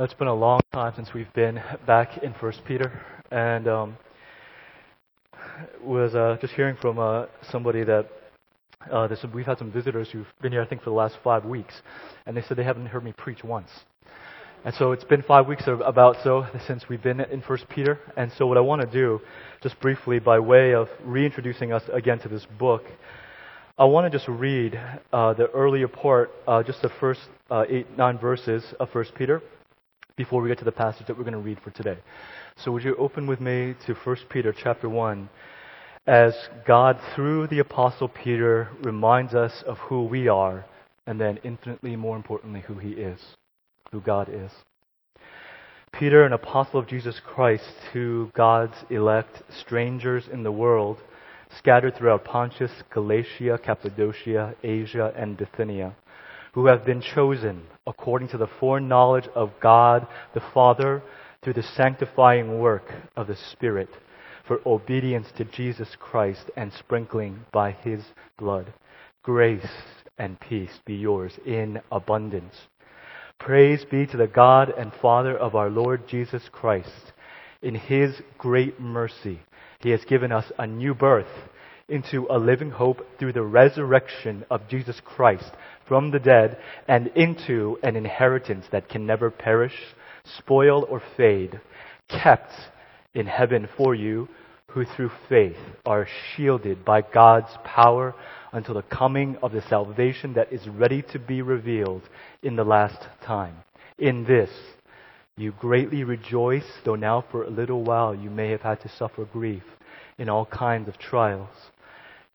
It's been a long time since we've been back in First Peter, and um, was uh, just hearing from uh, somebody that uh, we've had some visitors who've been here, I think, for the last five weeks, and they said they haven't heard me preach once. And so it's been five weeks or about so since we've been in First Peter, and so what I want to do, just briefly, by way of reintroducing us again to this book, I want to just read uh, the earlier part, uh, just the first uh, eight, nine verses of First Peter before we get to the passage that we're going to read for today. So would you open with me to 1 Peter chapter 1 as God through the apostle Peter reminds us of who we are and then infinitely more importantly who he is, who God is. Peter, an apostle of Jesus Christ to God's elect strangers in the world scattered throughout Pontus, Galatia, Cappadocia, Asia, and Bithynia who have been chosen according to the foreknowledge of God the Father through the sanctifying work of the Spirit for obedience to Jesus Christ and sprinkling by his blood. Grace and peace be yours in abundance. Praise be to the God and Father of our Lord Jesus Christ. In his great mercy, he has given us a new birth into a living hope through the resurrection of Jesus Christ from the dead and into an inheritance that can never perish, spoil, or fade, kept in heaven for you who through faith are shielded by God's power until the coming of the salvation that is ready to be revealed in the last time. In this, you greatly rejoice, though now for a little while you may have had to suffer grief in all kinds of trials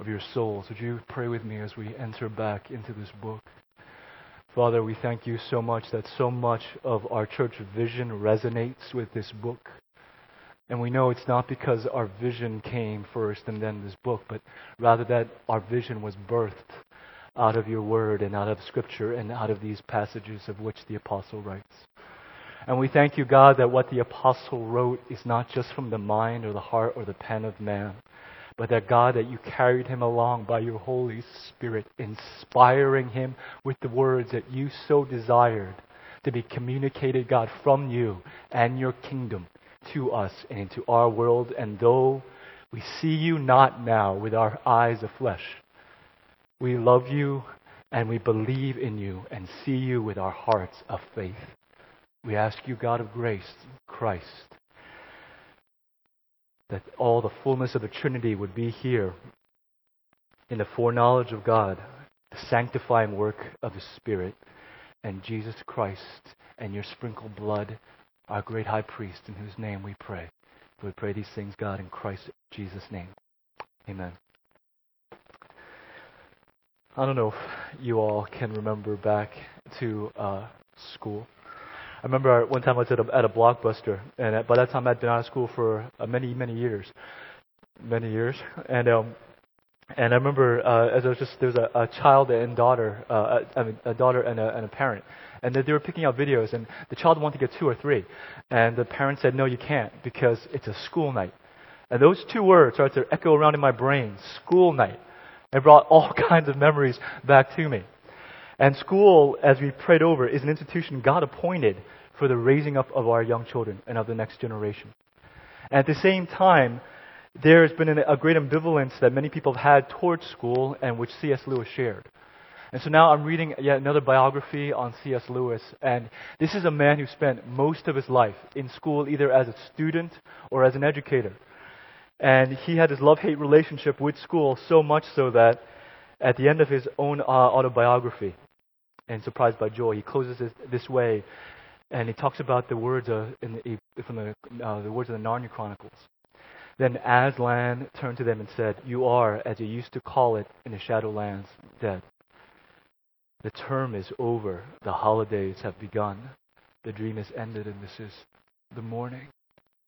of your souls. Would you pray with me as we enter back into this book? Father, we thank you so much that so much of our church vision resonates with this book. And we know it's not because our vision came first and then this book, but rather that our vision was birthed out of your word and out of scripture and out of these passages of which the apostle writes. And we thank you, God, that what the apostle wrote is not just from the mind or the heart or the pen of man, but that God, that you carried him along by your Holy Spirit, inspiring him with the words that you so desired to be communicated, God, from you and your kingdom to us and into our world. And though we see you not now with our eyes of flesh, we love you and we believe in you and see you with our hearts of faith. We ask you, God of grace, Christ, that all the fullness of the Trinity would be here in the foreknowledge of God, the sanctifying work of the Spirit, and Jesus Christ and your sprinkled blood, our great high priest, in whose name we pray. We pray these things, God, in Christ Jesus' name. Amen. I don't know if you all can remember back to uh, school. I remember one time I was at a, at a blockbuster, and by that time I'd been out of school for uh, many, many years, many years, and um, and I remember uh, as I was just there was a, a child and daughter, uh, I a daughter and a, and a parent, and they were picking out videos, and the child wanted to get two or three, and the parent said no, you can't because it's a school night, and those two words started to echo around in my brain, school night. It brought all kinds of memories back to me. And school, as we prayed over, is an institution God appointed for the raising up of our young children and of the next generation. And at the same time, there has been a great ambivalence that many people have had towards school and which C.S. Lewis shared. And so now I'm reading yet another biography on C.S. Lewis, and this is a man who spent most of his life in school either as a student or as an educator. And he had this love hate relationship with school so much so that at the end of his own uh, autobiography, and surprised by joy. He closes it this way, and he talks about the words of, the, from the, uh, the words of the Narnia Chronicles. Then Aslan turned to them and said, "You are, as you used to call it in the Shadowlands, dead. The term is over. The holidays have begun. the dream is ended and this is the morning.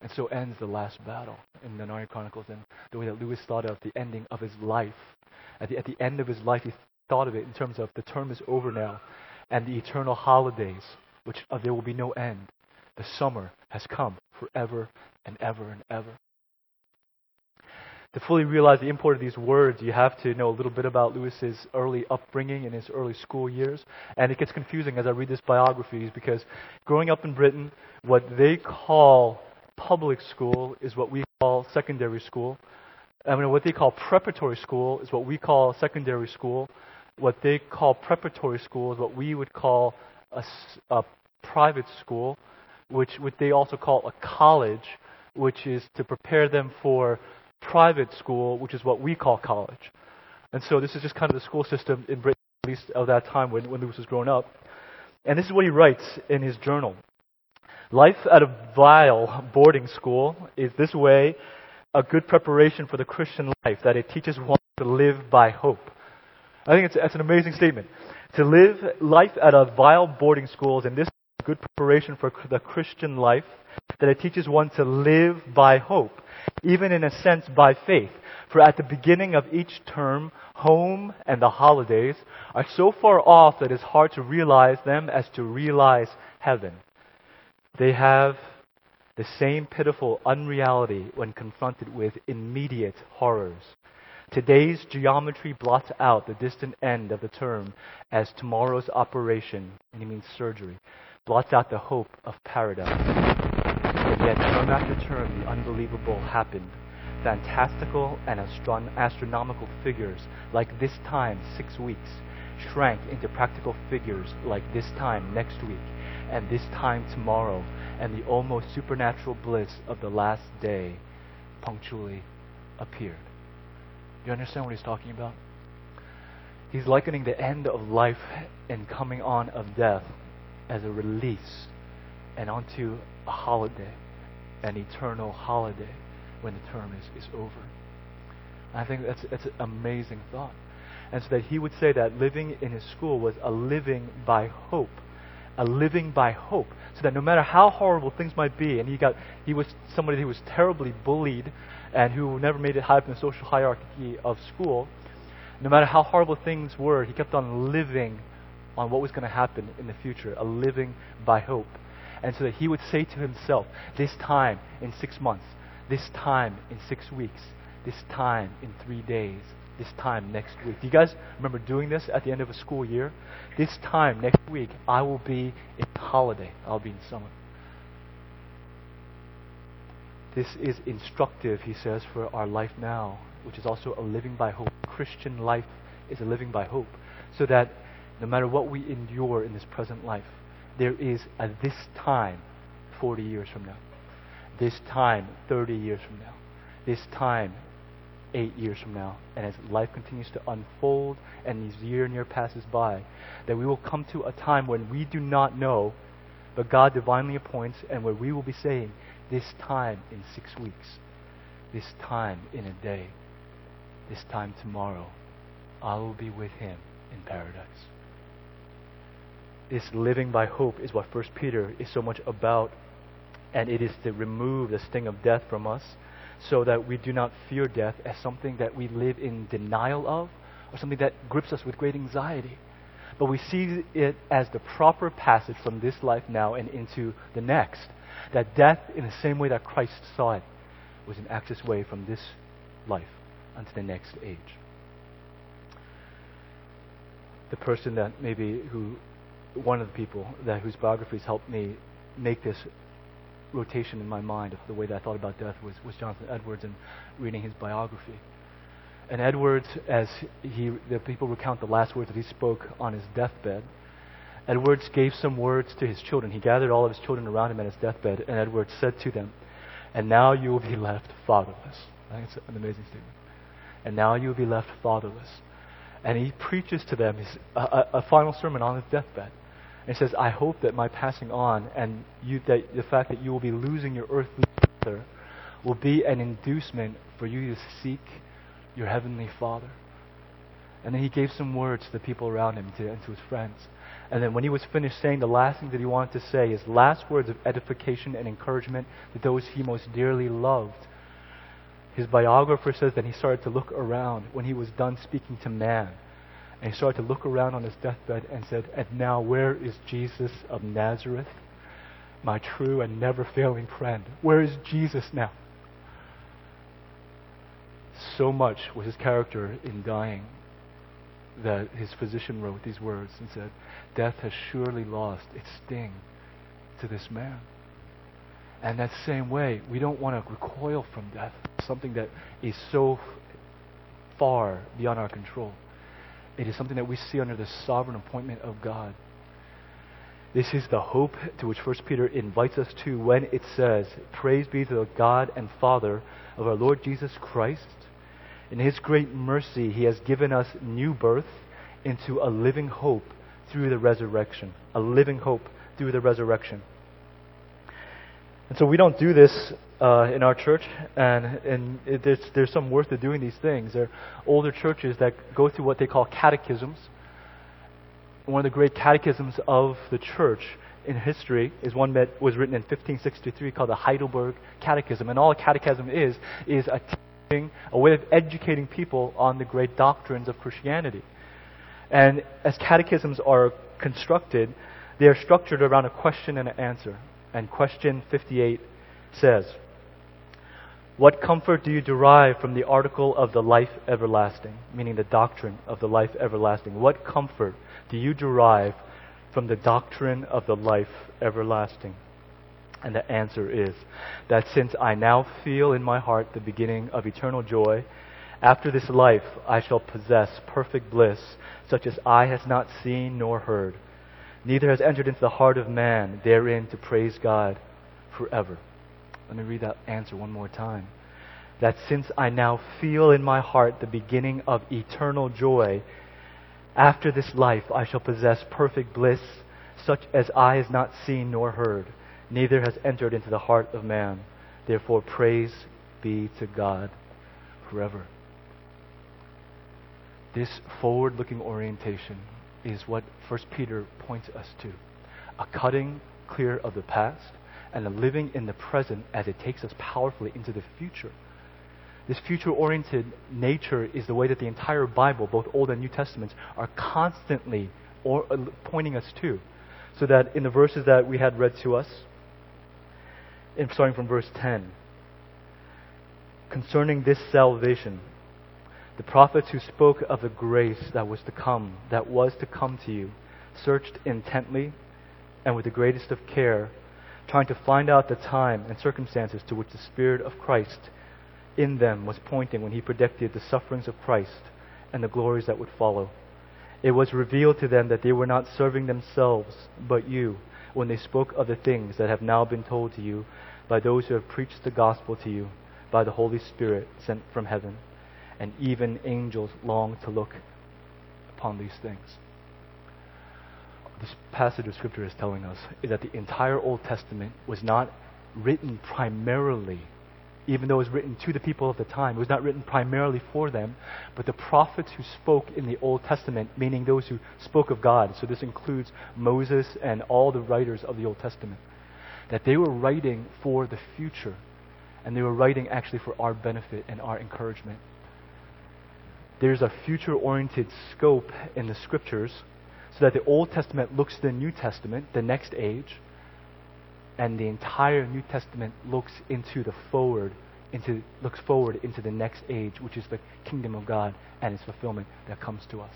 And so ends the last battle in the Narnia Chronicles and the way that Lewis thought of the ending of his life. At the, at the end of his life, he thought of it in terms of the term is over now and the eternal holidays, which uh, there will be no end. The summer has come forever and ever and ever. To fully realize the import of these words, you have to know a little bit about Lewis's early upbringing in his early school years. And it gets confusing as I read this biography because growing up in Britain, what they call public school is what we call secondary school. I mean, what they call preparatory school is what we call secondary school. What they call preparatory school is what we would call a, a private school, which what they also call a college, which is to prepare them for private school, which is what we call college. And so this is just kind of the school system in Britain, at least of that time when, when Lewis was growing up. And this is what he writes in his journal. Life at a vile boarding school is this way a good preparation for the Christian life, that it teaches one to live by hope. I think it's, it's an amazing statement. To live life at a vile boarding school is in this good preparation for the Christian life, that it teaches one to live by hope, even in a sense by faith. For at the beginning of each term, home and the holidays are so far off that it's hard to realize them as to realize heaven. They have the same pitiful unreality when confronted with immediate horrors. Today's geometry blots out the distant end of the term as tomorrow's operation, and he means surgery, blots out the hope of paradise. And yet, term after term, the unbelievable happened. Fantastical and astron- astronomical figures like this time six weeks shrank into practical figures like this time next week and this time tomorrow, and the almost supernatural bliss of the last day punctually appeared. You understand what he's talking about? He's likening the end of life and coming on of death as a release and onto a holiday, an eternal holiday when the term is, is over. I think that's, that's an amazing thought. And so that he would say that living in his school was a living by hope a living by hope. So that no matter how horrible things might be, and he got he was somebody who was terribly bullied and who never made it high up in the social hierarchy of school, no matter how horrible things were, he kept on living on what was going to happen in the future, a living by hope. And so that he would say to himself, this time in six months, this time in six weeks, this time in three days, this time next week. Do you guys remember doing this at the end of a school year? This time next week, I will be in holiday. I'll be in summer. This is instructive, he says, for our life now, which is also a living by hope. Christian life is a living by hope. So that no matter what we endure in this present life, there is a this time 40 years from now, this time 30 years from now, this time eight years from now, and as life continues to unfold and these year and year passes by, that we will come to a time when we do not know, but God divinely appoints, and where we will be saying, this time in six weeks, this time in a day, this time tomorrow, I will be with Him in paradise. This living by hope is what First Peter is so much about, and it is to remove the sting of death from us so that we do not fear death as something that we live in denial of or something that grips us with great anxiety. But we see it as the proper passage from this life now and into the next. That death, in the same way that Christ saw it, was an access way from this life unto the next age. The person that maybe who, one of the people that whose biographies helped me make this rotation in my mind of the way that I thought about death was, was Jonathan Edwards and reading his biography. And Edwards, as he, the people recount the last words that he spoke on his deathbed, Edwards gave some words to his children. He gathered all of his children around him at his deathbed, and Edwards said to them, And now you will be left fatherless. I think it's an amazing statement. And now you will be left fatherless. And he preaches to them his, a, a final sermon on his deathbed. And says, I hope that my passing on and you, that the fact that you will be losing your earthly father will be an inducement for you to seek your heavenly Father. And then he gave some words to the people around him to, and to his friends. And then when he was finished saying the last thing that he wanted to say, his last words of edification and encouragement to those he most dearly loved, his biographer says that he started to look around when he was done speaking to man. And he started to look around on his deathbed and said, And now where is Jesus of Nazareth, my true and never failing friend? Where is Jesus now? So much was his character in dying that his physician wrote these words and said, Death has surely lost its sting to this man. And that same way, we don't want to recoil from death, something that is so far beyond our control. It is something that we see under the sovereign appointment of God. This is the hope to which 1 Peter invites us to when it says, Praise be to the God and Father of our Lord Jesus Christ. In his great mercy, he has given us new birth into a living hope through the resurrection. A living hope through the resurrection. And so we don't do this uh, in our church, and, and it, there's, there's some worth to doing these things. There are older churches that go through what they call catechisms. One of the great catechisms of the church in history is one that was written in 1563 called the Heidelberg Catechism. And all a catechism is, is a teaching, a way of educating people on the great doctrines of Christianity. And as catechisms are constructed, they are structured around a question and an answer. And question 58 says, What comfort do you derive from the article of the life everlasting? Meaning the doctrine of the life everlasting. What comfort do you derive from the doctrine of the life everlasting? And the answer is that since I now feel in my heart the beginning of eternal joy, after this life I shall possess perfect bliss, such as eye has not seen nor heard neither has entered into the heart of man therein to praise God forever. Let me read that answer one more time. That since I now feel in my heart the beginning of eternal joy, after this life I shall possess perfect bliss, such as eye has not seen nor heard, neither has entered into the heart of man. Therefore, praise be to God forever. This forward looking orientation is what 1 Peter points us to a cutting clear of the past and a living in the present as it takes us powerfully into the future. This future oriented nature is the way that the entire Bible, both Old and New Testaments, are constantly or, uh, pointing us to. So that in the verses that we had read to us, in, starting from verse 10, concerning this salvation, the prophets who spoke of the grace that was to come, that was to come to you, searched intently and with the greatest of care, trying to find out the time and circumstances to which the Spirit of Christ in them was pointing when he predicted the sufferings of Christ and the glories that would follow. It was revealed to them that they were not serving themselves, but you, when they spoke of the things that have now been told to you by those who have preached the gospel to you by the Holy Spirit sent from heaven and even angels long to look upon these things. This passage of Scripture is telling us is that the entire Old Testament was not written primarily, even though it was written to the people of the time, it was not written primarily for them, but the prophets who spoke in the Old Testament, meaning those who spoke of God. So this includes Moses and all the writers of the Old Testament. That they were writing for the future, and they were writing actually for our benefit and our encouragement there's a future oriented scope in the scriptures so that the Old Testament looks to the New Testament, the next age, and the entire New Testament looks into the forward, into looks forward into the next age, which is the kingdom of God and its fulfillment that comes to us.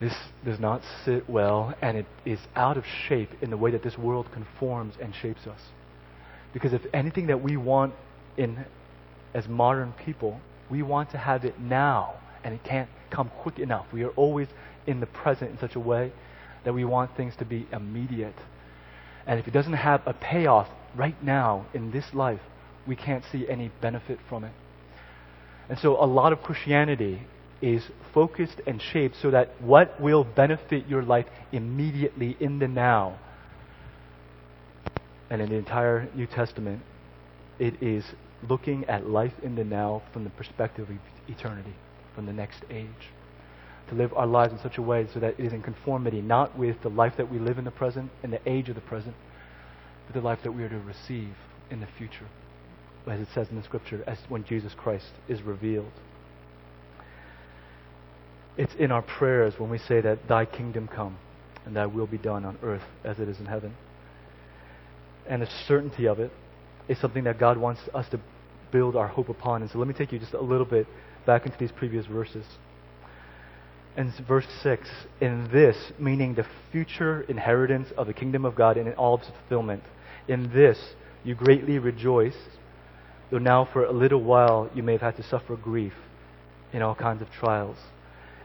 This does not sit well, and it is out of shape in the way that this world conforms and shapes us. Because if anything that we want in as modern people, we want to have it now, and it can't come quick enough. We are always in the present in such a way that we want things to be immediate. And if it doesn't have a payoff right now in this life, we can't see any benefit from it. And so a lot of Christianity is focused and shaped so that what will benefit your life immediately in the now. And in the entire New Testament, it is looking at life in the now from the perspective of eternity, from the next age. to live our lives in such a way so that it is in conformity not with the life that we live in the present, and the age of the present, but the life that we are to receive in the future, as it says in the scripture, as when Jesus Christ is revealed. It's in our prayers when we say that thy kingdom come and thy will be done on earth as it is in heaven. And the certainty of it is something that God wants us to build our hope upon. And so let me take you just a little bit back into these previous verses. And verse 6 In this, meaning the future inheritance of the kingdom of God and in all its fulfillment, in this you greatly rejoice, though now for a little while you may have had to suffer grief in all kinds of trials.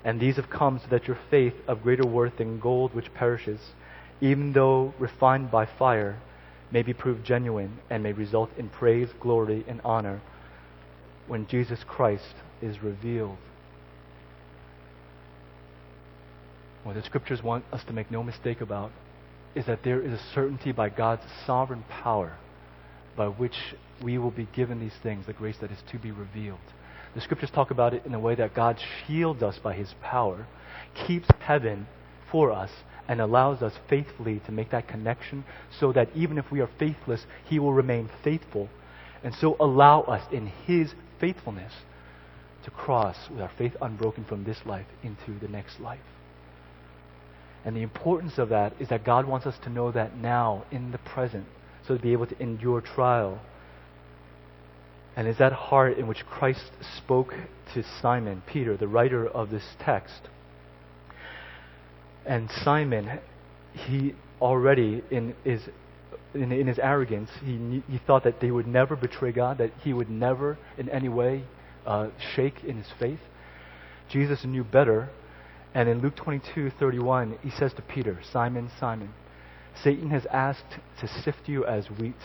And these have come so that your faith, of greater worth than gold which perishes, even though refined by fire, may be proved genuine and may result in praise, glory, and honor when Jesus Christ is revealed. What the scriptures want us to make no mistake about is that there is a certainty by God's sovereign power by which we will be given these things, the grace that is to be revealed. The scriptures talk about it in a way that God shields us by his power, keeps heaven for us, and allows us faithfully to make that connection so that even if we are faithless, he will remain faithful and so allow us in his faithfulness to cross with our faith unbroken from this life into the next life. And the importance of that is that God wants us to know that now, in the present, so to be able to endure trial. And is that heart in which Christ spoke to Simon, Peter, the writer of this text. And Simon, he already, in his, in, in his arrogance, he, he thought that they would never betray God, that he would never in any way uh, shake in his faith. Jesus knew better and in Luke 22 31, he says to Peter, Simon, Simon, Satan has asked to sift you as wheat.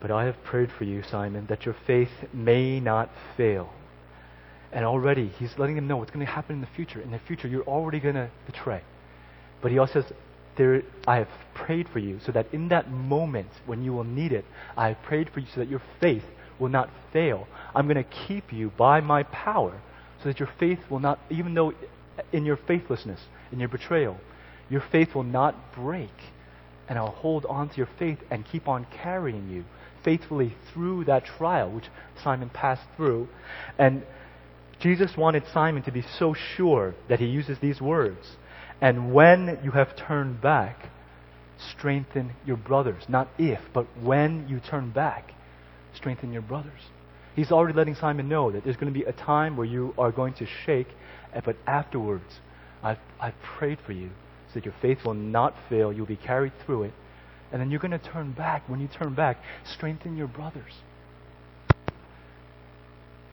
But I have prayed for you, Simon, that your faith may not fail. And already, he's letting them know what's going to happen in the future. In the future, you're already going to betray. But he also says, there, I have prayed for you so that in that moment when you will need it, I have prayed for you so that your faith will not fail. I'm going to keep you by my power so that your faith will not, even though in your faithlessness, in your betrayal, your faith will not break. And I'll hold on to your faith and keep on carrying you faithfully through that trial, which Simon passed through. And Jesus wanted Simon to be so sure that he uses these words. And when you have turned back, strengthen your brothers. Not if, but when you turn back, strengthen your brothers. He's already letting Simon know that there's going to be a time where you are going to shake, but afterwards, I've, I've prayed for you so that your faith will not fail. You'll be carried through it. And then you're going to turn back. When you turn back, strengthen your brothers.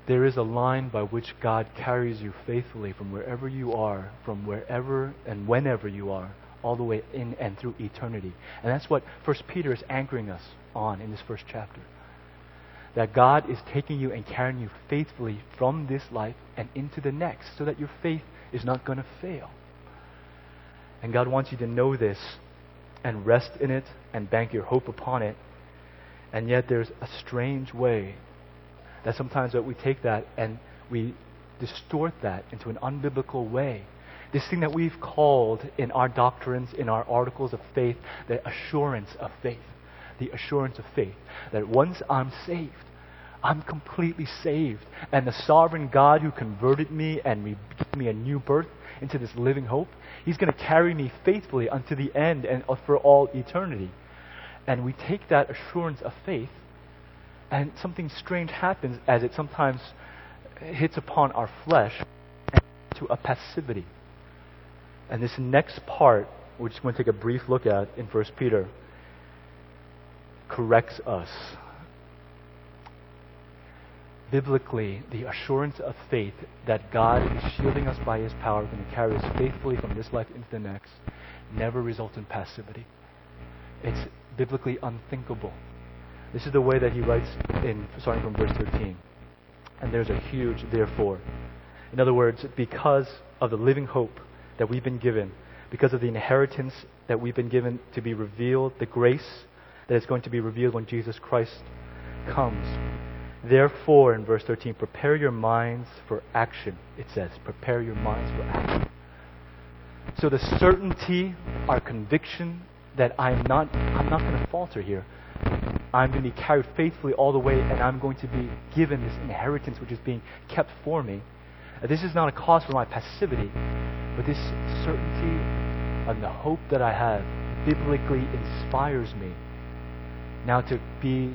There is a line by which God carries you faithfully from wherever you are, from wherever and whenever you are, all the way in and through eternity. And that's what First Peter is anchoring us on in this first chapter that God is taking you and carrying you faithfully from this life and into the next so that your faith is not going to fail. And God wants you to know this and rest in it and bank your hope upon it. And yet there's a strange way that sometimes that we take that and we distort that into an unbiblical way. This thing that we've called in our doctrines, in our articles of faith, the assurance of faith the assurance of faith that once I'm saved, I'm completely saved. And the sovereign God who converted me and gave me a new birth into this living hope, He's going to carry me faithfully unto the end and uh, for all eternity. And we take that assurance of faith, and something strange happens as it sometimes hits upon our flesh to a passivity. And this next part, which we're going to take a brief look at in 1 Peter, corrects us. Biblically, the assurance of faith that God is shielding us by His power, going to carry us faithfully from this life into the next, never results in passivity. It's biblically unthinkable. This is the way that he writes in starting from verse 13. And there's a huge therefore. In other words, because of the living hope that we've been given, because of the inheritance that we've been given to be revealed, the grace that is going to be revealed when Jesus Christ comes. Therefore, in verse 13, prepare your minds for action. It says, prepare your minds for action. So the certainty, our conviction that I'm not, I'm not going to falter here. I'm going to be carried faithfully all the way, and I'm going to be given this inheritance which is being kept for me. Uh, this is not a cause for my passivity, but this certainty and the hope that I have biblically inspires me now to be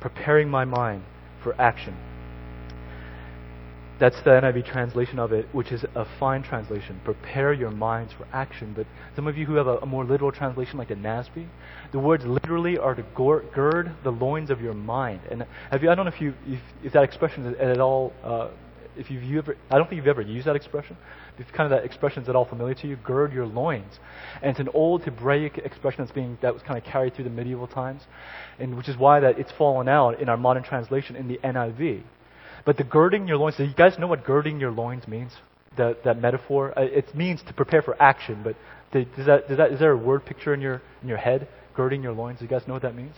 preparing my mind for action. That's the NIV translation of it, which is a fine translation. Prepare your minds for action. But some of you who have a, a more literal translation, like the NASB, the words literally are to gird the loins of your mind. And have you? I don't know if you if, if that expression is at all. Uh, if you've you ever, I don't think you've ever used that expression. If kind of that expression is at all familiar to you, gird your loins, and it's an old Hebraic expression that's being that was kind of carried through the medieval times, and which is why that it's fallen out in our modern translation in the NIV. But the girding your loins, do you guys know what girding your loins means? That, that metaphor? Uh, it means to prepare for action, but does that, does that, is there a word picture in your, in your head? Girding your loins? Do you guys know what that means?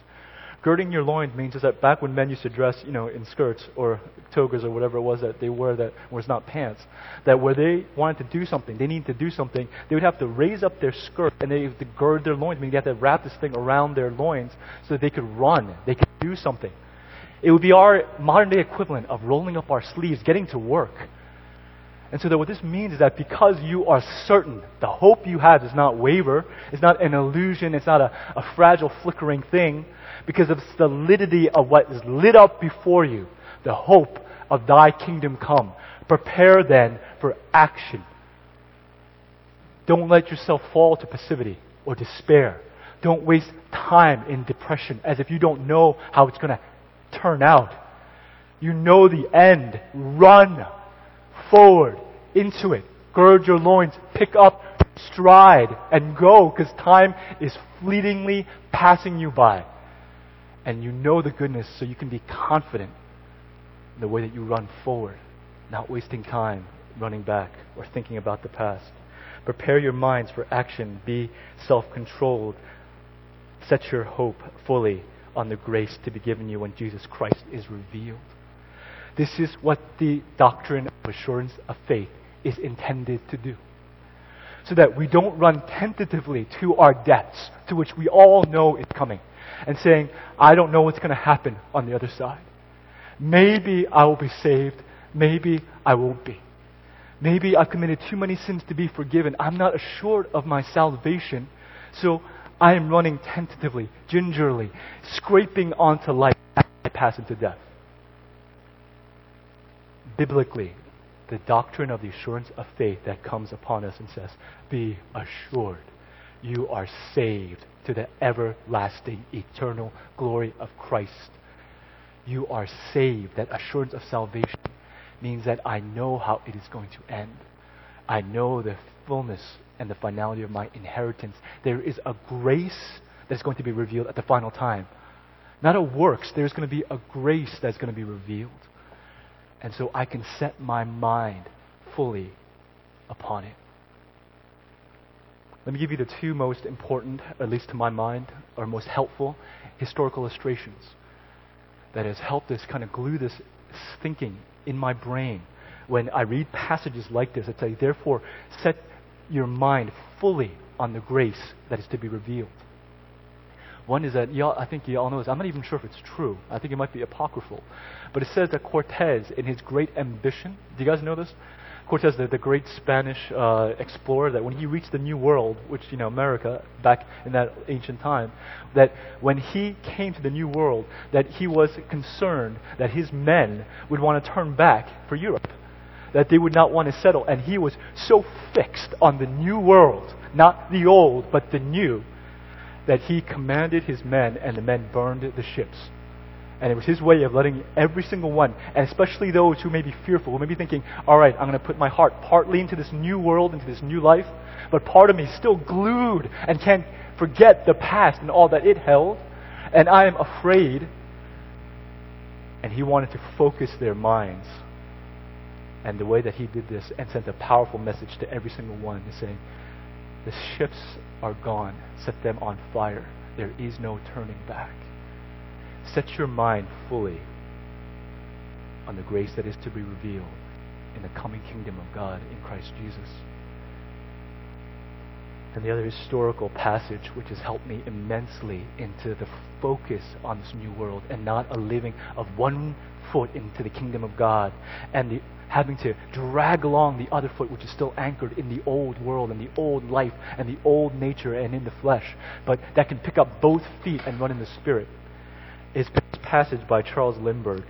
Girding your loins means is that back when men used to dress, you know, in skirts or togas or whatever it was that they wore that was not pants, that where they wanted to do something, they needed to do something, they would have to raise up their skirt and they to gird their loins, meaning they have to wrap this thing around their loins so that they could run, they could do something. It would be our modern day equivalent of rolling up our sleeves, getting to work. And so that what this means is that because you are certain, the hope you have does not waver, it's not an illusion, it's not a, a fragile, flickering thing, because of the solidity of what is lit up before you, the hope of thy kingdom come. Prepare then for action. Don't let yourself fall to passivity or despair. Don't waste time in depression as if you don't know how it's going to turn out. You know the end. Run forward into it. Gird your loins, pick up stride, and go because time is fleetingly passing you by. And you know the goodness, so you can be confident in the way that you run forward, not wasting time running back or thinking about the past. Prepare your minds for action. Be self controlled. Set your hope fully on the grace to be given you when Jesus Christ is revealed. This is what the doctrine of assurance of faith is intended to do. So that we don't run tentatively to our debts, to which we all know is coming, and saying, I don't know what's going to happen on the other side. Maybe I will be saved, maybe I won't be. Maybe I've committed too many sins to be forgiven. I'm not assured of my salvation, so I am running tentatively, gingerly, scraping onto life as I pass into death. Biblically, the doctrine of the assurance of faith that comes upon us and says, Be assured you are saved to the everlasting, eternal glory of Christ. You are saved. That assurance of salvation means that I know how it is going to end. I know the fullness and the finality of my inheritance. There is a grace that's going to be revealed at the final time. Not a works, there's going to be a grace that's going to be revealed. And so I can set my mind fully upon it. Let me give you the two most important, at least to my mind, or most helpful historical illustrations that has helped us kind of glue this thinking in my brain when I read passages like this that say, therefore, set your mind fully on the grace that is to be revealed. One is that, y'all, I think you all know this. I'm not even sure if it's true. I think it might be apocryphal. But it says that Cortez, in his great ambition, do you guys know this? Cortez, the, the great Spanish uh, explorer, that when he reached the New World, which, you know, America, back in that ancient time, that when he came to the New World, that he was concerned that his men would want to turn back for Europe that they would not want to settle. And he was so fixed on the new world, not the old, but the new, that he commanded his men, and the men burned the ships. And it was his way of letting every single one, and especially those who may be fearful, who may be thinking, all right, I'm going to put my heart partly into this new world, into this new life, but part of me is still glued and can't forget the past and all that it held, and I am afraid. And he wanted to focus their minds and the way that he did this and sent a powerful message to every single one saying, The ships are gone. Set them on fire. There is no turning back. Set your mind fully on the grace that is to be revealed in the coming kingdom of God in Christ Jesus. And the other historical passage which has helped me immensely into the focus on this new world and not a living of one foot into the kingdom of God and the having to drag along the other foot which is still anchored in the old world and the old life and the old nature and in the flesh, but that can pick up both feet and run in the spirit, is this passage by Charles Lindbergh.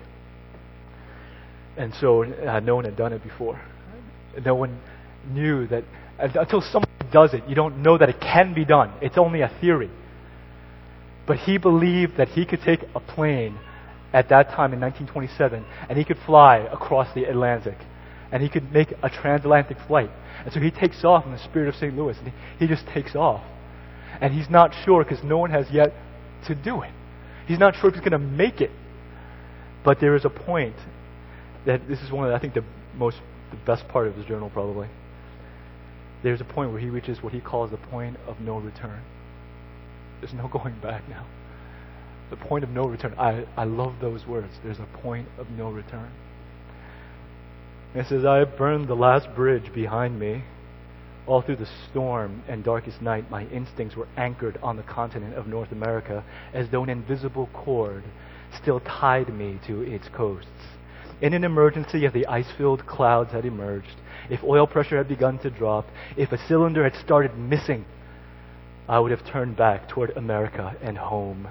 And so uh, no one had done it before. No one knew that until someone does it, you don't know that it can be done. It's only a theory. But he believed that he could take a plane at that time in 1927 and he could fly across the Atlantic and he could make a transatlantic flight. And so he takes off in the spirit of St. Louis and he, just takes off. And he's not sure because no one has yet to do it. He's not sure if he's going to make it. But there is a point that this is one of, I think, the most, the best part of his journal probably. There's a point where he reaches what he calls the point of no return. There's no going back now. The point of no return. I, I love those words. There's a point of no return. It says, I burned the last bridge behind me. All through the storm and darkest night, my instincts were anchored on the continent of North America as though an invisible cord still tied me to its coasts. In an emergency, if the ice filled clouds had emerged, if oil pressure had begun to drop, if a cylinder had started missing, I would have turned back toward America and home.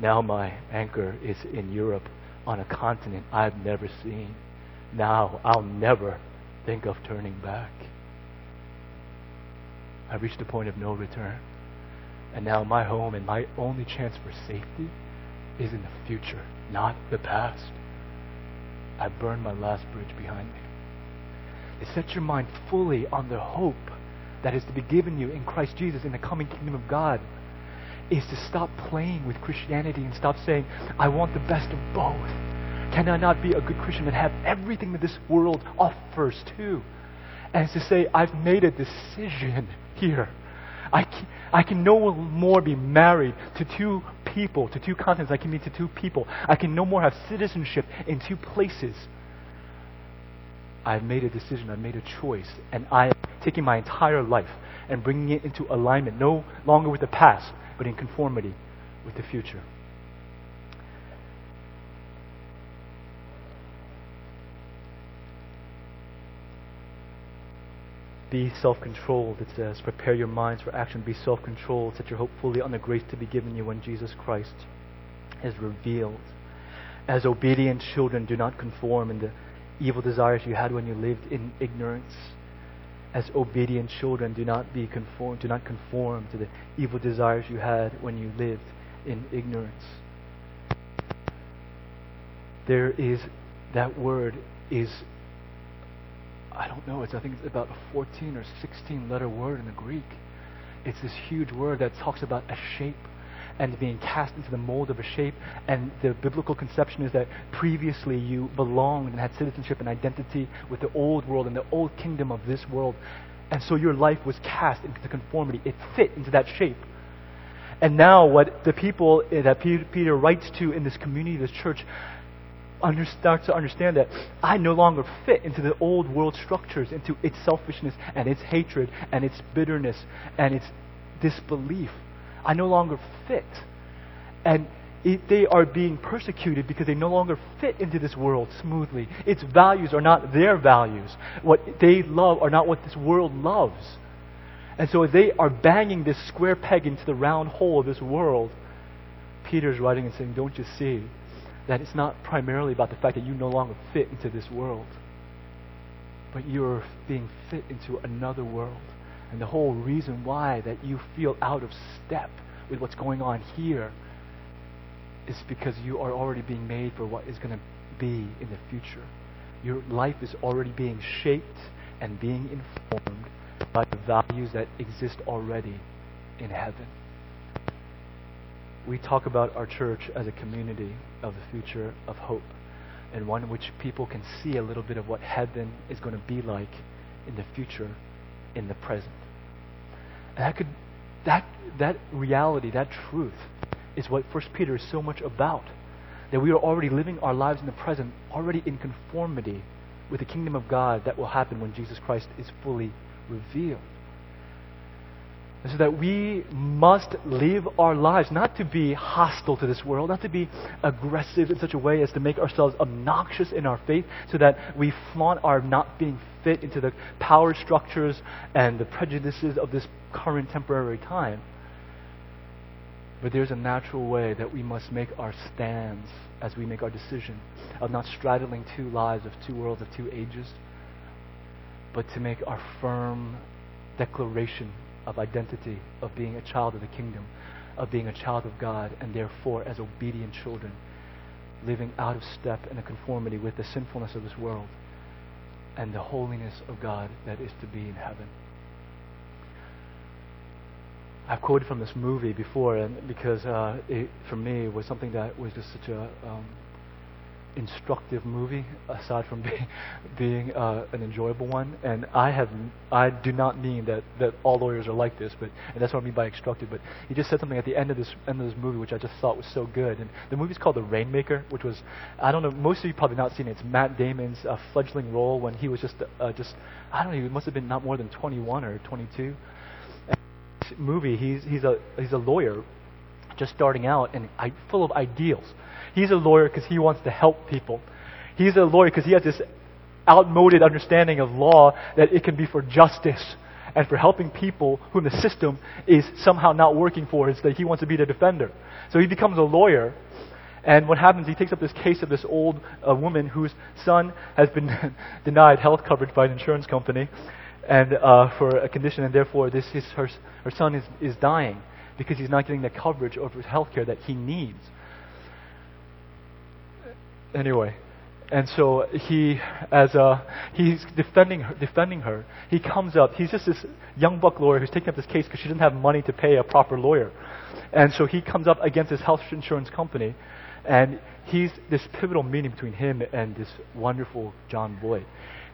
Now my anchor is in Europe on a continent I've never seen. Now I'll never think of turning back. I've reached a point of no return. And now my home and my only chance for safety is in the future, not the past. I burned my last bridge behind me. It sets your mind fully on the hope that is to be given you in Christ Jesus in the coming kingdom of God. Is to stop playing with Christianity and stop saying, I want the best of both. Can I not be a good Christian and have everything that this world offers too? And to say, I've made a decision here. I can, I can no more be married to two people, to two continents. I can be to two people. I can no more have citizenship in two places. I've made a decision, I've made a choice, and I am taking my entire life and bringing it into alignment, no longer with the past, but in conformity with the future. Be self controlled, it says. Prepare your minds for action. Be self controlled. Set your hope fully on the grace to be given you when Jesus Christ is revealed. As obedient children, do not conform in the evil desires you had when you lived in ignorance. As obedient children, do not be conformed, do not conform to the evil desires you had when you lived in ignorance. There is that word is I don't know, it's I think it's about a 14 or 16 letter word in the Greek. It's this huge word that talks about a shape and being cast into the mold of a shape. And the biblical conception is that previously you belonged and had citizenship and identity with the old world and the old kingdom of this world. And so your life was cast into conformity. It fit into that shape. And now, what the people eh, that Peter writes to in this community, this church, under, start to understand that I no longer fit into the old world structures, into its selfishness and its hatred and its bitterness and its disbelief. I no longer fit. And it, they are being persecuted because they no longer fit into this world smoothly. Its values are not their values. What they love are not what this world loves. And so they are banging this square peg into the round hole of this world. Peter's writing and saying, Don't you see that it's not primarily about the fact that you no longer fit into this world, but you're being fit into another world. And the whole reason why that you feel out of step with what's going on here is because you are already being made for what is going to be in the future. Your life is already being shaped and being informed by the values that exist already in heaven. We talk about our church as a community of the future of hope and one in which people can see a little bit of what heaven is going to be like in the future in the present. That could that that reality, that truth, is what First Peter is so much about. that we are already living our lives in the present, already in conformity with the kingdom of God that will happen when Jesus Christ is fully revealed. So that we must live our lives not to be hostile to this world, not to be aggressive in such a way as to make ourselves obnoxious in our faith, so that we flaunt our not being fit into the power structures and the prejudices of this current temporary time. But there's a natural way that we must make our stands as we make our decision of not straddling two lives of two worlds of two ages, but to make our firm declaration of identity, of being a child of the kingdom, of being a child of God, and therefore, as obedient children, living out of step and in conformity with the sinfulness of this world and the holiness of God that is to be in heaven. I've quoted from this movie before, and because uh, it, for me, it was something that was just such a um, instructive movie, aside from being, being uh, an enjoyable one. And I have, I do not mean that, that all lawyers are like this, but and that's what I mean by instructive. But he just said something at the end of this end of this movie, which I just thought was so good. And the movie's called The Rainmaker, which was, I don't know, most of you probably not seen it. It's Matt Damon's uh, fledgling role when he was just, uh, just, I don't know, he must have been not more than 21 or 22. And this movie, he's he's a he's a lawyer, just starting out and I, full of ideals He's a lawyer because he wants to help people. He's a lawyer because he has this outmoded understanding of law that it can be for justice and for helping people whom the system is somehow not working for. Is that he wants to be the defender. So he becomes a lawyer. And what happens, he takes up this case of this old uh, woman whose son has been denied health coverage by an insurance company and uh, for a condition, and therefore this is her, her son is, is dying because he's not getting the coverage of health care that he needs anyway, and so he, as a, he's defending her, defending her, he comes up. He's just this young buck lawyer who's taking up this case because she doesn't have money to pay a proper lawyer, and so he comes up against his health insurance company, and he's this pivotal meeting between him and this wonderful Jon Voight.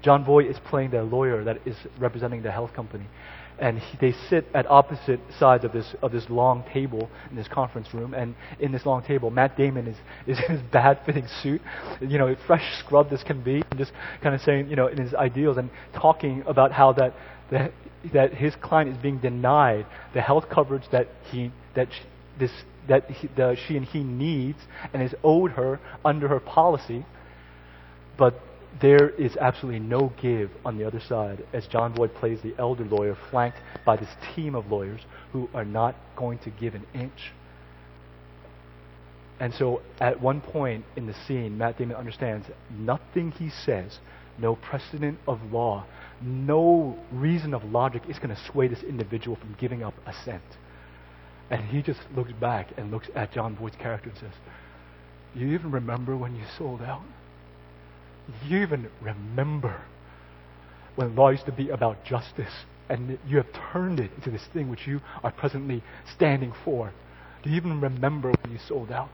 Jon Voight is playing the lawyer that is representing the health company, and he, they sit at opposite sides of this of this long table in this conference room. And in this long table, Matt Damon is is in his bad fitting suit, you know, fresh scrubbed as can be, and just kind of saying, you know, in his ideals and talking about how that that that his client is being denied the health coverage that he that she, this that he, the, she and he needs and is owed her under her policy, but there is absolutely no give on the other side as Jon Voight plays the elder lawyer, flanked by this team of lawyers who are not going to give an inch. And so at one point in the scene, Matt Damon understands nothing he says, no precedent of law, no reason of logic is going to sway this individual from giving up a cent. And he just looks back and looks at Jon Voight's character and says, You even remember when you sold out? You even remember when law used to be about justice and you have turned it into this thing which you are presently standing for? Do you even remember when you sold out?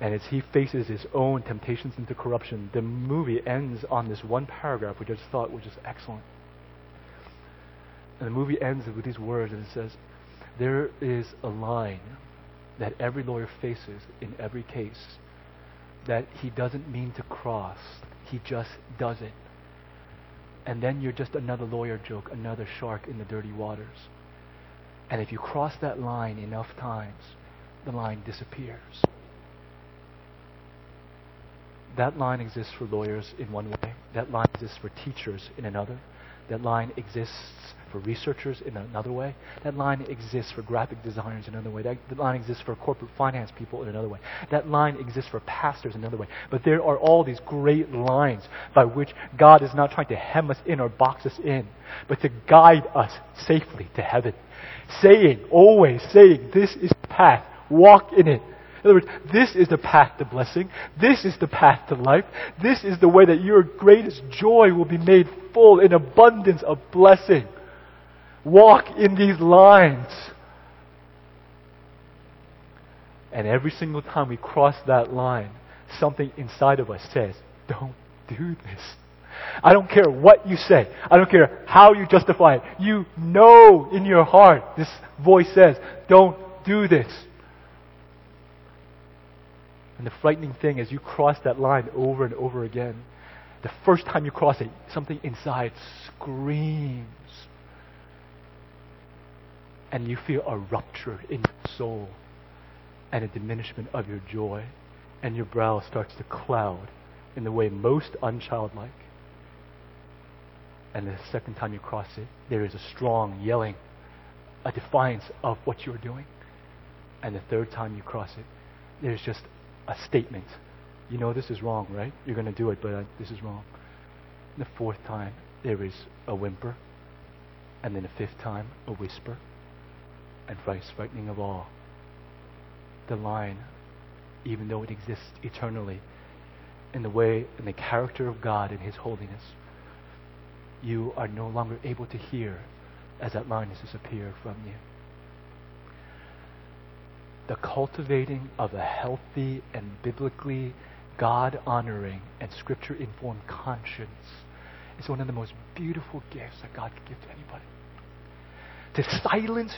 And as he faces his own temptations into corruption, the movie ends on this one paragraph, which I just thought was just excellent. And the movie ends with these words, and it says, There is a line that every lawyer faces in every case that he doesn't mean to cross. He just does it. And then you're just another lawyer joke, another shark in the dirty waters. And if you cross that line enough times, the line disappears. That line exists for lawyers in one way. That line exists for teachers in another. That line exists for researchers in another way. That line exists for graphic designers in another way. That, that line exists for corporate finance people in another way. That line exists for pastors in another way. But there are all these great lines by which God is not trying to hem us in or box us in, but to guide us safely to heaven. Saying, always saying, this is the path. Walk in it. In other words, this is the path to blessing. This is the path to life. This is the way that your greatest joy will be made full in abundance of blessing. Walk in these lines. And every single time we cross that line, something inside of us says, Don't do this. I don't care what you say. I don't care how you justify it. You know in your heart, this voice says, Don't do this. And the frightening thing is you cross that line over and over again. The first time you cross it, something inside screams. And you feel a rupture in your soul and a diminishment of your joy. And your brow starts to cloud in the way most unchildlike. And the second time you cross it, there is a strong yelling, a defiance of what you're doing. And the third time you cross it, there's just a statement. You know this is wrong, right? You're going to do it, but uh, this is wrong. And the fourth time, there is a whimper. And then the fifth time, a whisper. And most frightening of all, the line, even though it exists eternally, in the way, in the character of God and His holiness, you are no longer able to hear as that line has disappeared from you. The cultivating of a healthy and biblically God honoring and scripture informed conscience is one of the most beautiful gifts that God could give to anybody. To silence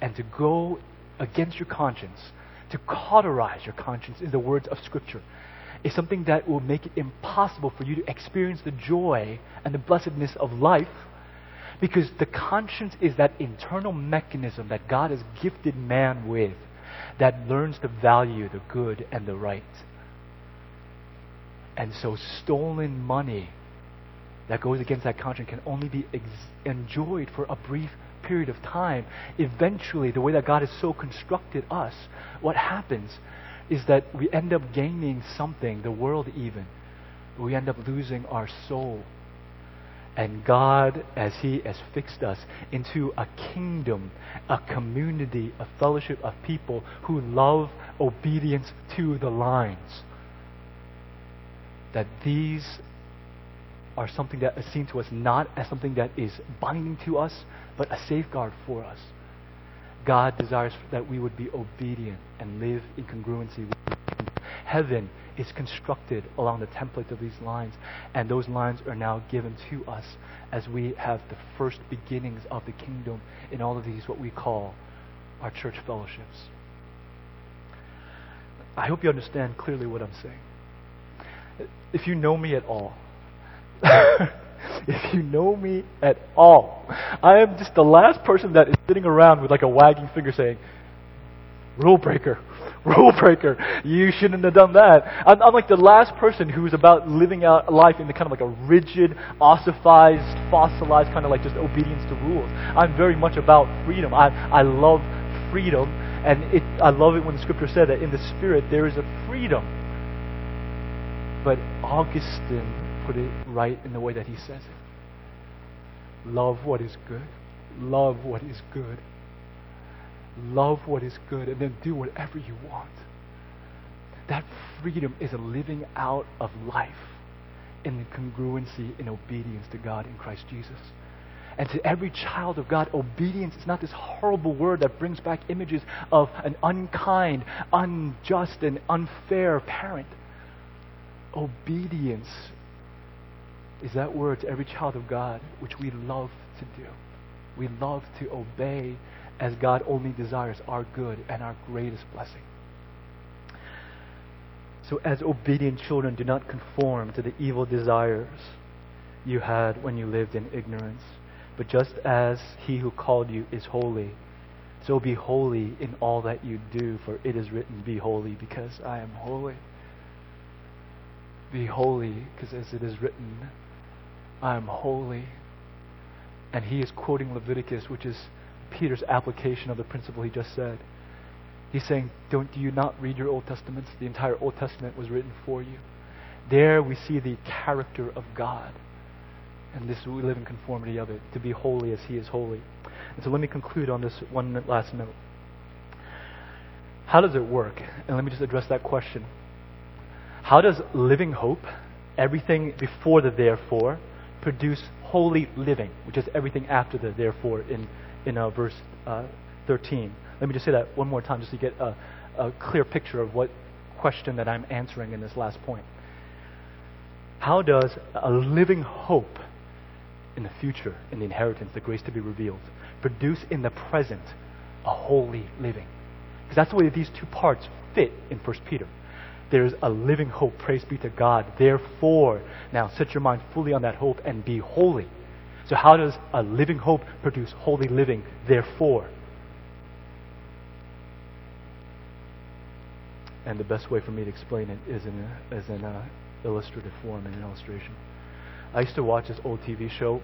and to go against your conscience, to cauterize your conscience in the words of Scripture, is something that will make it impossible for you to experience the joy and the blessedness of life because the conscience is that internal mechanism that God has gifted man with that learns to value the good and the right. And so stolen money that goes against that conscience can only be ex- enjoyed for a brief period of time. Eventually, the way that God has so constructed us, what happens is that we end up gaining something, the world even. We end up losing our soul. And God, as He has fixed us into a kingdom, a community, a fellowship of people who love obedience to the lines, that these are something that is seen to us not as something that is binding to us, but a safeguard for us. God desires that we would be obedient and live in congruency with. Heaven is constructed along the template of these lines, and those lines are now given to us as we have the first beginnings of the kingdom in all of these, what we call our church fellowships. I hope you understand clearly what I'm saying. If you know me at all, if you know me at all, I am just the last person that is sitting around with like a wagging finger saying, rule breaker, rule breaker, you shouldn't have done that. I'm, I'm like the last person who's about living out life in the kind of like a rigid, ossified, fossilized kind of like just obedience to rules. I'm very much about freedom. I, I love freedom, and it, I love it when the scripture said that in the spirit there is a freedom. But Augustine put it right in the way that he says it. Love what is good. Love what is good. Love what is good, and then do whatever you want. That freedom is a living out of life in the congruency and obedience to God in Christ Jesus. And to every child of God, obedience is not this horrible word that brings back images of an unkind, unjust, and unfair parent. Obedience is that word to every child of God, which we love to do. We love to obey as God only desires our good and our greatest blessing. So, as obedient children, do not conform to the evil desires you had when you lived in ignorance. But just as he who called you is holy, so be holy in all that you do, for it is written, Be holy, because I am holy. Be holy, because as it is written, I am holy. And he is quoting Leviticus, which is Peter's application of the principle he just said. He's saying, Don't do you not read your Old Testaments? The entire Old Testament was written for you. There we see the character of God. And this we live in conformity of it, to be holy as he is holy. And so let me conclude on this one last note. How does it work? And let me just address that question. How does living hope, everything before the therefore, produce holy living, which is everything after the therefore in, in uh, verse uh, 13. Let me just say that one more time just to get a, a clear picture of what question that I'm answering in this last point. How does a living hope in the future, in the inheritance, the grace to be revealed, produce in the present a holy living? Because that's the way these two parts fit in 1 Peter. There's a living hope. Praise be to God. Therefore, now set your mind fully on that hope and be holy. So, how does a living hope produce holy living? Therefore. And the best way for me to explain it is in, a, is in a illustrative form, in an illustration. I used to watch this old TV show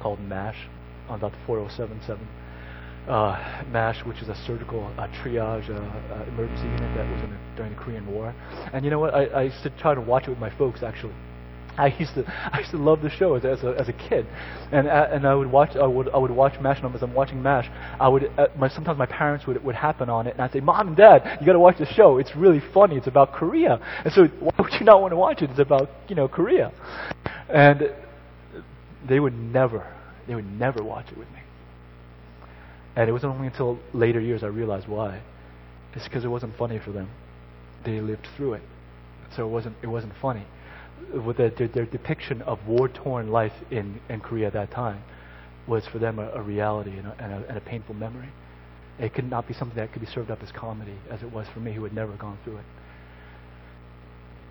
called MASH on about 4077. Uh, MASH, which is a surgical uh, triage uh, emergency unit that was in the, during the Korean War. And you know what? I, I used to try to watch it with my folks actually. I used to I used to love the show as, as a as a kid, and uh, and I would watch I would I would watch Mash. And as I'm watching Mash, I would uh, my, sometimes my parents would would happen on it, and I'd say, Mom and Dad, you got to watch the show. It's really funny. It's about Korea, and so why would you not want to watch it? It's about you know Korea, and they would never they would never watch it with me. And it wasn't only until later years I realized why. It's because it wasn't funny for them. They lived through it, so it wasn't it wasn't funny with their, their, their depiction of war-torn life in, in Korea at that time was for them a, a reality and a, and, a, and a painful memory. It could not be something that could be served up as comedy, as it was for me who had never gone through it.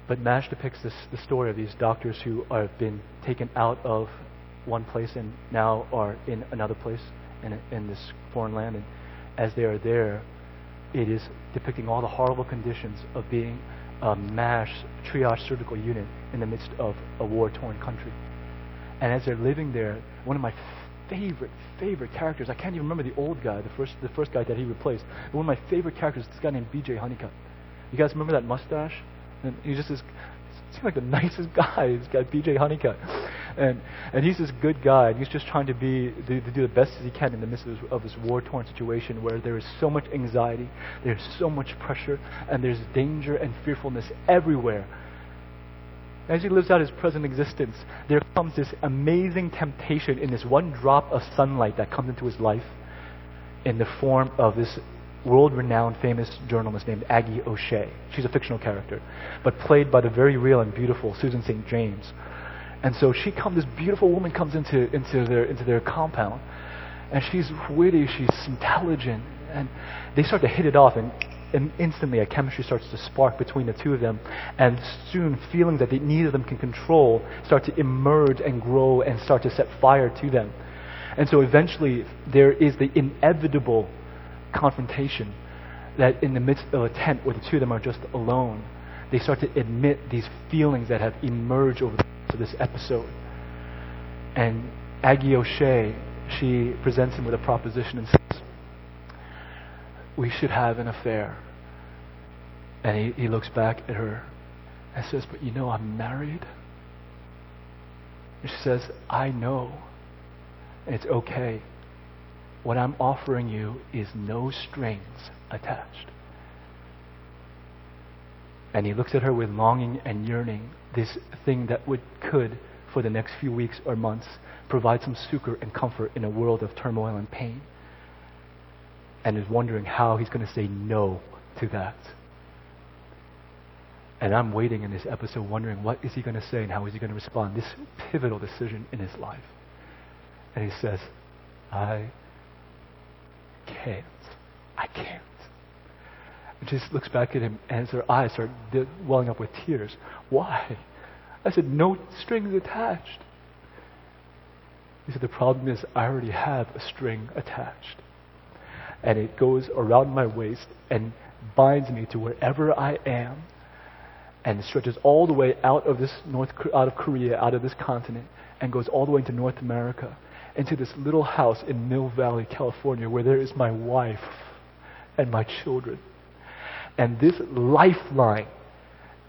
But MASH depicts this, the story of these doctors who have been taken out of one place and now are in another place in, in this foreign land. And as they are there, it is depicting all the horrible conditions of being a MASH triage surgical unit in the midst of a war torn country. And as they're living there, one of my favorite, favorite characters, I can't even remember the old guy, the first, the first guy that he replaced. But one of my favorite characters is this guy named BJ Hunnicutt. You guys remember that mustache? And he's just this seems like the nicest guy. This guy, BJ Hunnicutt. And, and he's this good guy, and he's just trying to be to, do the best as he can in the midst of this, of this war-torn situation where there is so much anxiety, there's so much pressure, and there's danger and fearfulness everywhere. As he lives out his present existence, there comes this amazing temptation in this one drop of sunlight that comes into his life in the form of this world renowned famous journalist named Aggie O'Shea. She's a fictional character, but played by the very real and beautiful Susan St. James. And so she comes, this beautiful woman comes into, into, their, into their compound, and she's witty, she's intelligent, and they start to hit it off, and, and instantly a chemistry starts to spark between the two of them, and soon feelings that neither of them can control start to emerge and grow and start to set fire to them. And so eventually there is the inevitable confrontation that in the midst of a tent where the two of them are just alone, they start to admit these feelings that have emerged over the of this episode. And Aggie O'Shea, she presents him with a proposition and says, We should have an affair. And he, he looks back at her and says, But you know, I'm married. And she says, I know. And it's okay. What I'm offering you is no strings attached. And he looks at her with longing and yearning, this thing that would, could, for the next few weeks or months, provide some succor and comfort in a world of turmoil and pain. And is wondering how he's going to say no to that. And I'm waiting in this episode wondering what is he going to say and how is he going to respond. This pivotal decision in his life. And he says, I can't. I can't. And she looks back at him and her eyes start welling up with tears. Why? I said, no strings attached. He said, the problem is I already have a string attached. And it goes around my waist and binds me to wherever I am and stretches all the way out of this North, out of Korea, out of this continent, and goes all the way into North America into this little house in Mill Valley, California, where there is my wife and my children. And this lifeline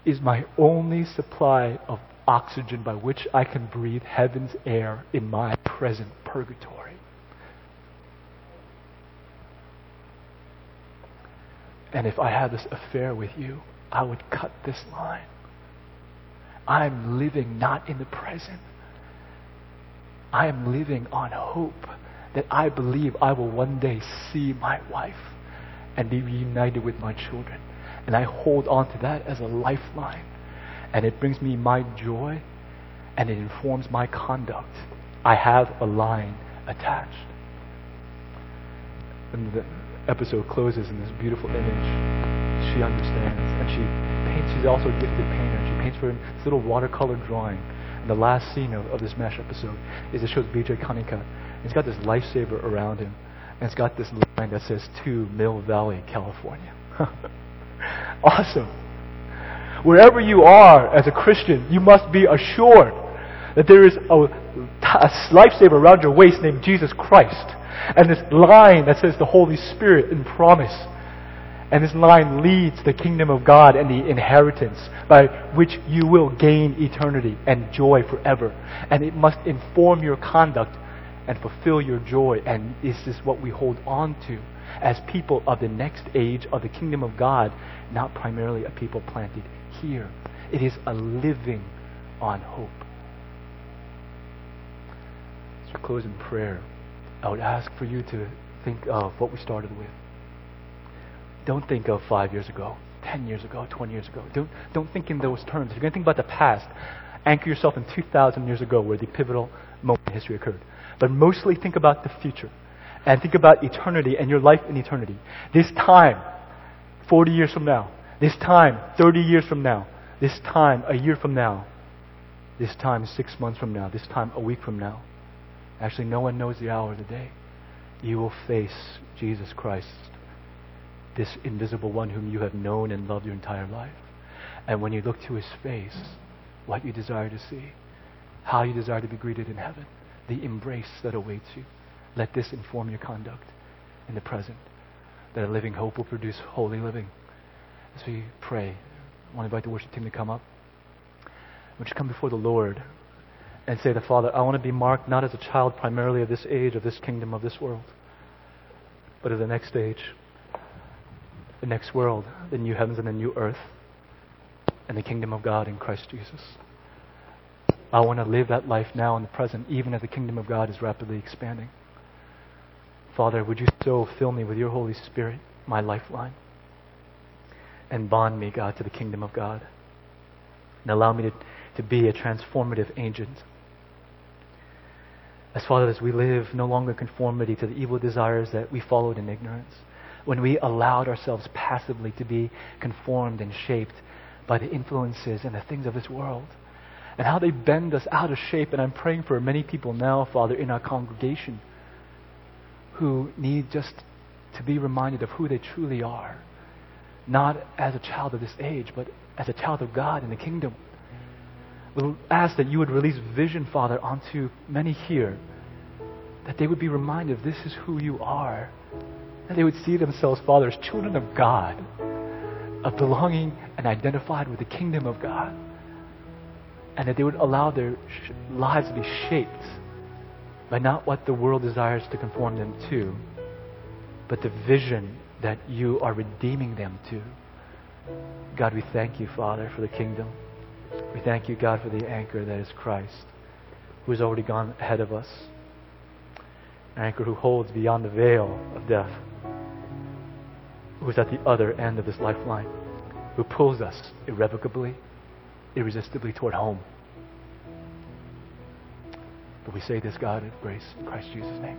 is my only supply of oxygen by which I can breathe heaven's air in my present purgatory. And if I had this affair with you, I would cut this line. I'm living not in the present, I am living on hope that I believe I will one day see my wife and be reunited with my children. And I hold on to that as a lifeline. And it brings me my joy and it informs my conduct. I have a line attached. And the, episode closes in this beautiful image. She understands, and she paints. She's also a gifted painter. She paints for him this little watercolor drawing. And the last scene of, of this MASH episode is it shows BJ Hunnicutt. He's got this lifesaver around him, and it's got this line that says "To Mill Valley, California." awesome. Wherever you are as a Christian, you must be assured that there is a, a lifesaver around your waist named Jesus Christ. And this line that says the Holy Spirit in promise. And this line leads the kingdom of God and the inheritance by which you will gain eternity and joy forever. And it must inform your conduct and fulfill your joy. And this is what we hold on to as people of the next age of the kingdom of God, not primarily a people planted here. It is a living on hope. As we close in prayer, I would ask for you to think of what we started with. Don't think of five years ago, 10 years ago, 20 years ago. Don't, don't think in those terms. If you're going to think about the past, anchor yourself in 2,000 years ago where the pivotal moment in history occurred. But mostly think about the future and think about eternity and your life in eternity. This time, 40 years from now, this time, 30 years from now, this time, a year from now, this time, six months from now, this time, a week from now. Actually, no one knows the hour of the day. You will face Jesus Christ, this invisible one whom you have known and loved your entire life. And when you look to his face, what you desire to see, how you desire to be greeted in heaven, the embrace that awaits you. Let this inform your conduct in the present, that a living hope will produce holy living. As we pray, I want to invite the worship team to come up. Would you come before the Lord and say to Father, I want to be marked not as a child primarily of this age, of this kingdom, of this world, but of the next age, the next world, the new heavens and the new earth, and the kingdom of God in Christ Jesus. I want to live that life now in the present, even as the kingdom of God is rapidly expanding. Father, would you so fill me with your Holy Spirit, my lifeline, and bond me, God, to the kingdom of God, and allow me to, to be a transformative agent. As Father, as we live no longer conformity to the evil desires that we followed in ignorance, when we allowed ourselves passively to be conformed and shaped by the influences and the things of this world, and how they bend us out of shape. And I'm praying for many people now, Father, in our congregation who need just to be reminded of who they truly are. Not as a child of this age, but as a child of God in the kingdom. We ask that you would release vision, Father, onto many here, that they would be reminded this is who you are. That they would see themselves, Father, as children of God, of belonging and identified with the kingdom of God. And that they would allow their sh- lives to be shaped by not what the world desires to conform them to, but the vision that you are redeeming them to. God, we thank you, Father, for the kingdom. We thank you, God, for the anchor that is Christ, who has already gone ahead of us. An anchor who holds beyond the veil of death, who is at the other end of this lifeline, who pulls us irrevocably, irresistibly toward home. But we say this, God, of grace, in Christ Jesus' name.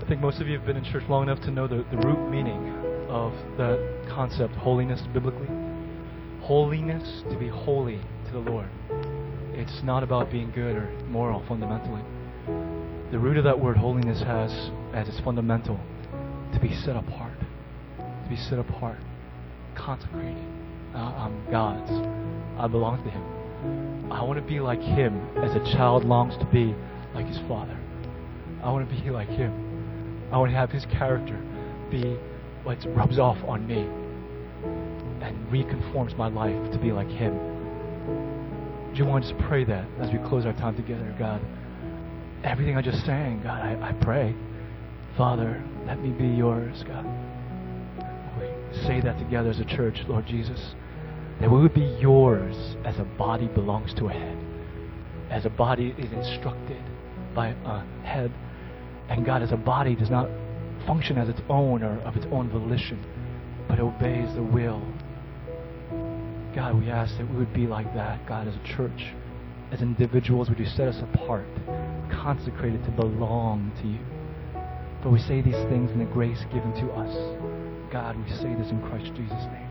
I think most of you have been in church long enough to know the, the root meaning of that concept, holiness, biblically. Holiness, to be holy to the Lord. It's not about being good or moral fundamentally. The root of that word, holiness, has as its fundamental to be set apart to be set apart, consecrated. Uh, I'm God's. I belong to Him. I want to be like Him as a child longs to be like his father. I want to be like Him. I want to have His character be what rubs off on me and reconforms my life to be like Him. Do you want to just pray that as we close our time together, God? Everything I just sang, God, I, I pray. Father, let me be yours, God. We say that together as a church, Lord Jesus, that we would be yours as a body belongs to a head, as a body is instructed by a head, and God as a body does not function as its own or of its own volition, but obeys the will. God, we ask that we would be like that, God, as a church, as individuals, would you set us apart, consecrated to belong to you? But we say these things in the grace given to us. God, we say this in Christ Jesus' name.